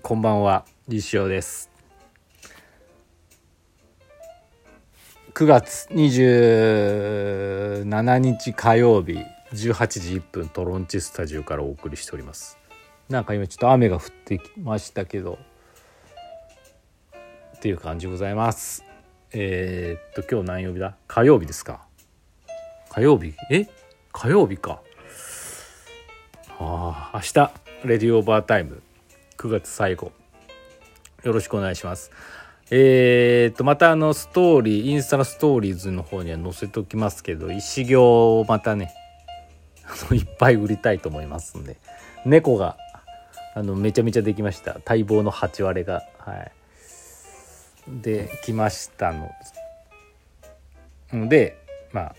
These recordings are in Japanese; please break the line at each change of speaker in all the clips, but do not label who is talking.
こんばんは、西尾です。9月27日火曜日18時1分トロンチスタジオからお送りしております。なんか今ちょっと雨が降ってきましたけどっていう感じございます。えー、っと今日何曜日だ？火曜日ですか火曜日？え？火曜日か。ああ明日レディオーバータイム9月最後。よろしくお願いします。えー、とまたあのストーリーインスタのストーリーズの方には載せておきますけど石行をまたねいっぱい売りたいと思いますんで。猫があのめちゃめちゃできました。待望の8割が。はい。できましたの。でまあ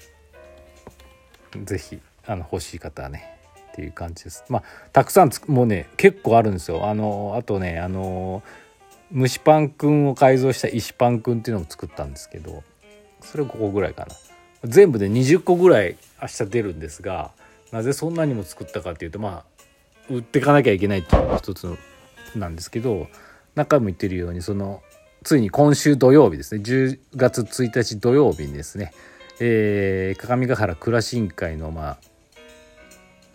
ぜひあの欲しい方はねっていう感じです。まあたくさんつもうね結構あるんですよ。あのあとねあの蒸しパンくんを改造した石パンくんっていうのも作ったんですけどそれ5個ぐらいかな。全部で20個ぐらい明日出るんですがなぜそんなにも作ったかっていうとまあ売ってかなきゃいけないっていうのが一つなんですけど中も言ってるようにそのついに今週土曜日ですね。10月1日土曜日にですね、えー、鏡ヶ原暮らし委員会のまあ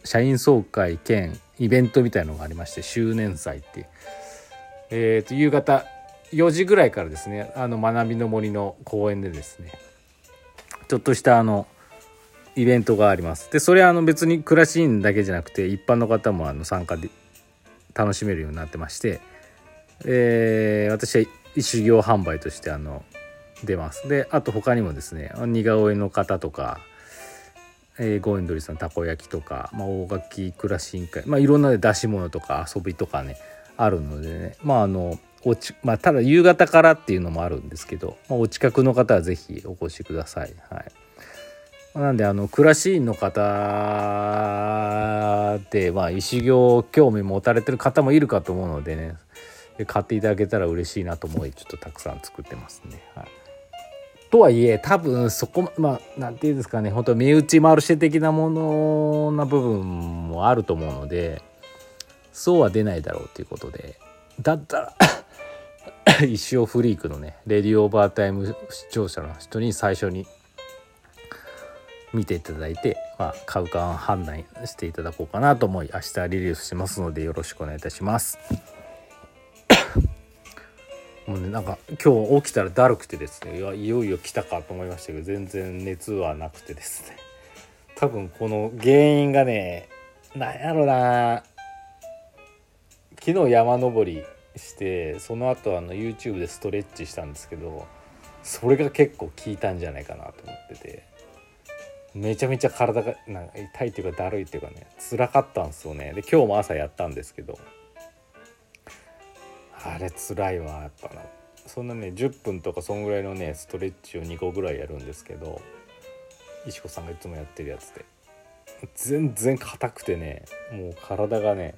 社員総会兼イベントみたいのがありまして周年祭っていう、えー、と夕方4時ぐらいからですねあの学びの森の公園でですねちょっとしたあのイベントがあります。でそれはあの別に暮らし員だけじゃなくて一般の方もあの参加で楽しめるようになってまして、えー私は修行販売としてあの出ます。であと他にもですね似顔絵の方とかえー、ゴエンドリさんたこ焼きとか、まあ、大垣暮らし委員会、まあ、いろんな出し物とか遊びとかねあるのでねまああのおち、まあ、ただ夕方からっていうのもあるんですけど、まあ、お近くの方は是非お越しください。はいなんであの暮らし員の方で、まあ、石行興味持たれてる方もいるかと思うのでね買っていただけたら嬉しいなと思いちょっとたくさん作ってますね。はいとはいえ多分そこまあなんていうんですかね本当身内マルシェ的なものな部分もあると思うのでそうは出ないだろうということでだったら 石尾フリークのねレディオーバータイム視聴者の人に最初に見ていただいて、まあ、買うか判断していただこうかなと思い明日リリースしますのでよろしくお願いいたします。もうねなんか今日起きたらだるくてですねいやいよいよ来たかと思いましたけど全然熱はなくてですね。多分この原因がねなんやろな。昨日山登りしてその後あの YouTube でストレッチしたんですけどそれが結構効いたんじゃないかなと思ってて。めちゃめちゃ体がなんか痛いっていうかだるいっていうかね辛かったんですよね。で今日も朝やったんですけどあれ辛いわやっぱ。なそんなね10分とかそんぐらいのねストレッチを2個ぐらいやるんですけど石子さんがいつもやってるやつで。全然硬くてねもう体がね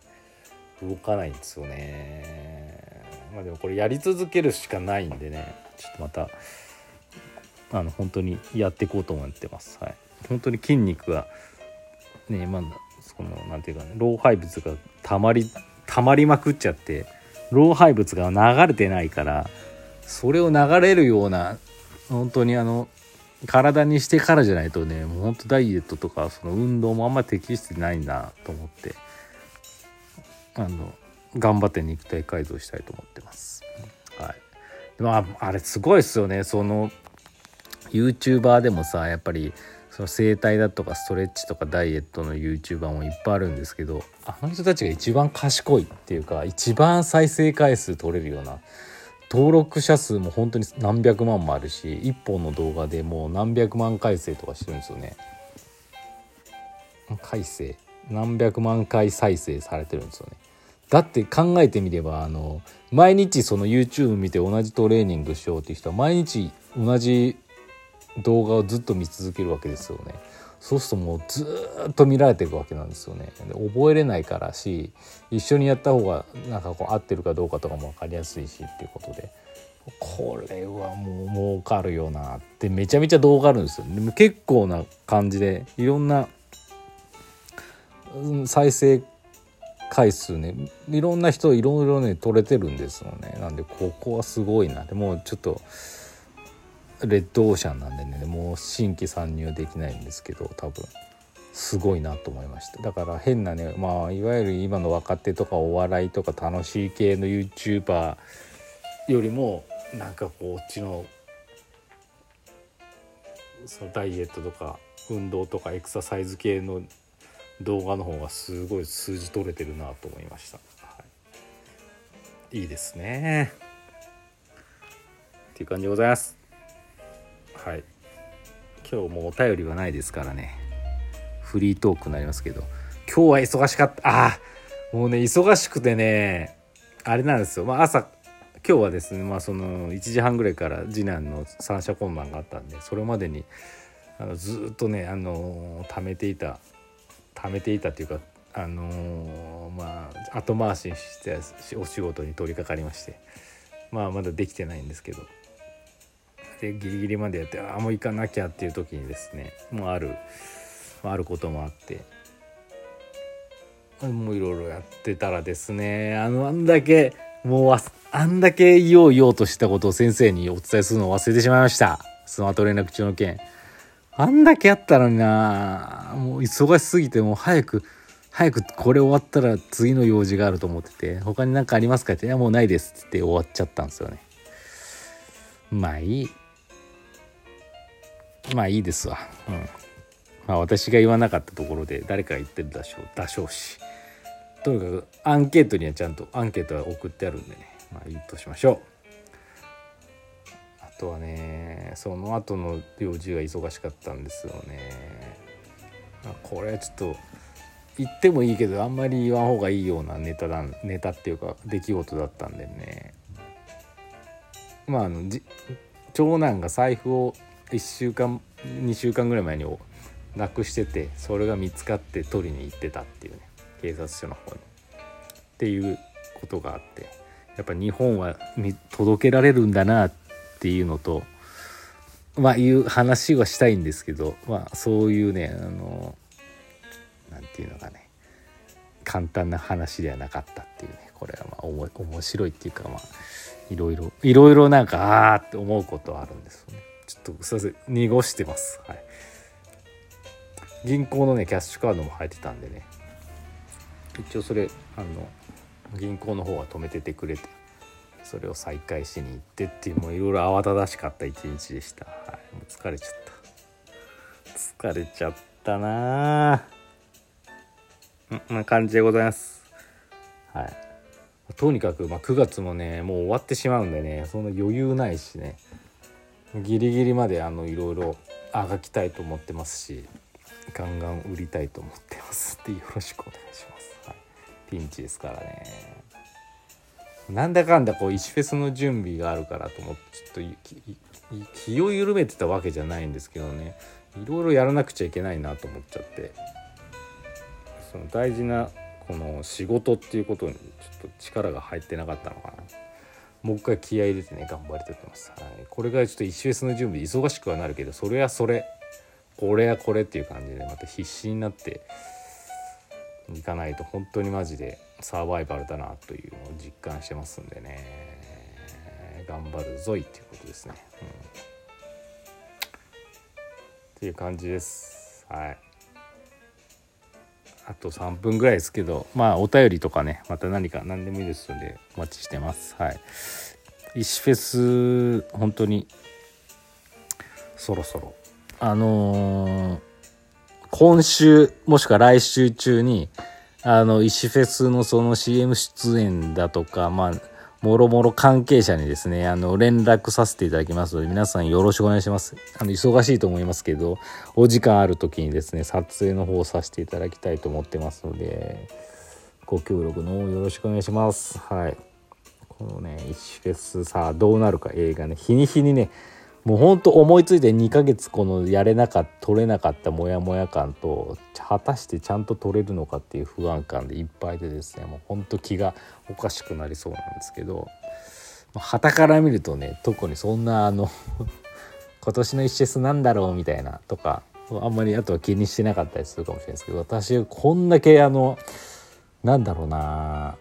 動かないんですよね。まあでもこれやり続けるしかないんでね。ちょっとまたあの本当にやっていこうと思ってます。はい。本当に筋肉がねまだそのなんていうかね老廃物がたまりたまりまくっちゃって老廃物が流れてないからそれを流れるような本当にあの体にしてからじゃないとねもう本当ダイエットとかその運動もあんま適してないんだと思ってあの頑張って肉体改造したいと思ってます。はい、まああれすごいですよねその YouTuber でもさやっぱりその整体だとかストレッチとかダイエットの YouTuber もいっぱいあるんですけどあの人たちが一番賢いっていうか一番再生回数取れるような登録者数も本当に何百万もあるし1本の動画でもう何百万回生とかしてるんですよね。回生。何百万回再生されてるんですよね。だって考えてみればあの毎日その YouTube 見て同じトレーニングしようっていう人は毎日同じ動画をずっと見続けるわけですよね。そうするともうずっと見られていくわけなんですよね。で覚えれないからし一緒にやった方がなんかこう合ってるかどうかとかも分かりやすいしっていうことで。これはもう儲かるよなってめちゃめちゃ動画あるんですよ。でも結構な感じでいろんな再生回数ねいろんな人いろいろね取れてるんですよね。なんでここはすごいな。でもうちょっとレッドオーシャンなんでねもう新規参入できないんですけど多分。すごいなと思いました。だから変なねまあいわゆる今の若手とかお笑いとか楽しい系の YouTuber よりもなんかこっちのそのダイエットとか運動とかエクササイズ系の動画の方がすごい数字取れてるなと思いました、はい、いいですね。っていう感じでございます。はい。今日もお便りはないですからね。フリートークになりますけど。今日は忙しかった。あもうね忙しくてねあれなんですよ、まあ、朝今日はですねまあその1時半ぐらいから次男の三者懇談があったんでそれまでにあのずっとねあの貯めていた貯めていたというかあのまあ後回しにしてお仕事に取り掛かりましてまあまだできてないんですけど。でギリギリまでやってああもう行かなきゃっていう時にですねもうあるあることもあってもういろいろやってたらですねあのあんだけもうあんだけ言おう言おうとしたことを先生にお伝えするのを忘れてしまいました。スマート連絡中の件。あんだけやったのにな。もう忙しすぎてもう早く早くこれ終わったら次の用事があると思ってて他に何かありますかって「いやもうないです」って終わっちゃったんですよね。まあいい。まあいいですわ。うん。まあ私が言わなかったところで誰かが言ってるでしょうだしょうし。とにかくアンケートにはちゃんとアンケートは送ってあるんでね。まあいいとしましょう。あとはねその後の用事が忙しかったんですよね。あこれはちょっと言ってもいいけどあんまり言わん方がいいようなネタだネタっていうか出来事だったんでね。まああの長男が財布を1週間2週間ぐらい前になくしててそれが見つかって取りに行ってたっていうね警察署の方に。っていうことがあってやっぱ日本は届けられるんだなっていうのとまあいう話はしたいんですけどまあそういうねあの何て言うのかね簡単な話ではなかったっていうねこれはまあ面白いっていうかまあいろいろいろいろなんかああって思うことはあるんですよね。ちょっとすいません濁してます。はい。銀行のねキャッシュカードも入ってたんでね。一応それあの銀行の方は止めててくれてそれを再開しに行ってっていうもういろいろ慌ただしかった一日でした、はい、もう疲れちゃった。疲れちゃったなうんな感じでございます。はい。とにかく、まあ、9月もねもう終わってしまうんでねそんな余裕ないしね。ギリギリまであのいろいろあがきたいと思ってますしガンガン売りたいと思ってますってよろしくお願いします、はい、ピンチですからね。なんだかんだこう石フェスの準備があるからと思ってちょっと気を緩めてたわけじゃないんですけどね。いろいろやらなくちゃいけないなと思っちゃって。その大事なこの仕事っていうことにちょっと力が入ってなかったのかな。もう一回気合い入れてね頑張りたいと思います、はい、これがちょっと石フェスの準備忙しくはなるけどそれはそれ。これやこれっていう感じでまた必死になっていかないと本当にマジでサバイバルだなというのを実感してますんでね。頑張るぞいっていうことですね、うん、っていう感じです。はい。あと3分ぐらいですけどまあお便りとかねまた何か何でもいいですのでお待ちしてます。はい。石フェス本当にそろそろ。あのー、今週もしくは来週中にあの石フェスのその CM 出演だとかまあもろもろ関係者にですねあの連絡させていただきますので皆さんよろしくお願いします。あの忙しいと思いますけどお時間ある時にですね撮影の方をさせていただきたいと思ってますのでご協力のよろしくお願いします。はい。このね1フェスさあどうなるか映画ね日に日にねもうほんと思いついて2ヶ月このやれなかった取れなかったモヤモヤ感と果たしてちゃんと取れるのかっていう不安感でいっぱいでですねもうほんと気がおかしくなりそうなんですけど旗から見るとね特にそんなあの 今年の一節なんだろうみたいなとかあんまりあとは気にしてなかったりするかもしれないですけど私こんだけあのなんだろうな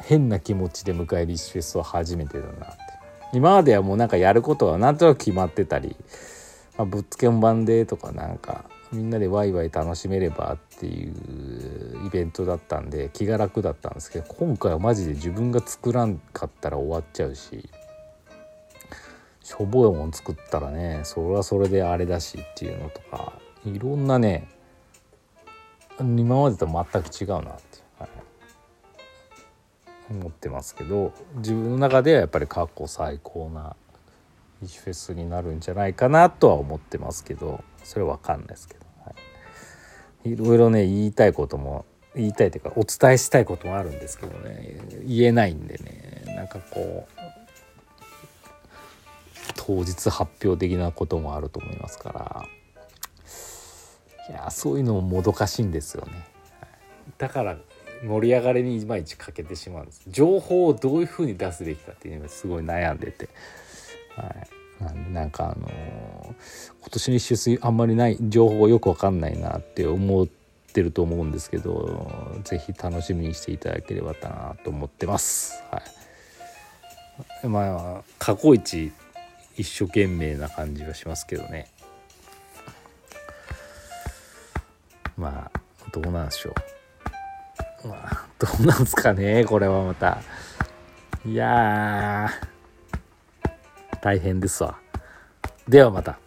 変な気持ちで迎える石フェスは初めてだな。今まではもうなんかやることはなんとなく決まってたり、まあ、ぶっつけ本番でとかなんかみんなでワイワイ楽しめればっていうイベントだったんで気が楽だったんですけど今回はマジで自分が作らんかったら終わっちゃうししょぼいもん作ったらねそれはそれであれだしっていうのとかいろんなね今までと全く違うなって、はい、思ってますけど自分の中ではやっぱり過去最高な石フェスになるんじゃないかなとは思ってますけどそれは分かんないですけど、はい、いろいろね言いたいことも言いたいというかお伝えしたいこともあるんですけどね言えないんでねなんかこう当日発表的なこともあると思いますからいやそういうのももどかしいんですよね、だから盛り上がりにいまいち欠けてしまうんです。情報をどういうふうに出すべきかっていうのがすごい悩んでて、はい、なんでなんかあのー、今年の一周あんまりない情報がよく分かんないなって思ってると思うんですけど是非楽しみにしていただければなと思ってます。はい、まあ過去一一生懸命な感じはしますけどね。まあどうなんでしょう。まあどうなんすかねこれはまた。いや大変ですわ。ではまた。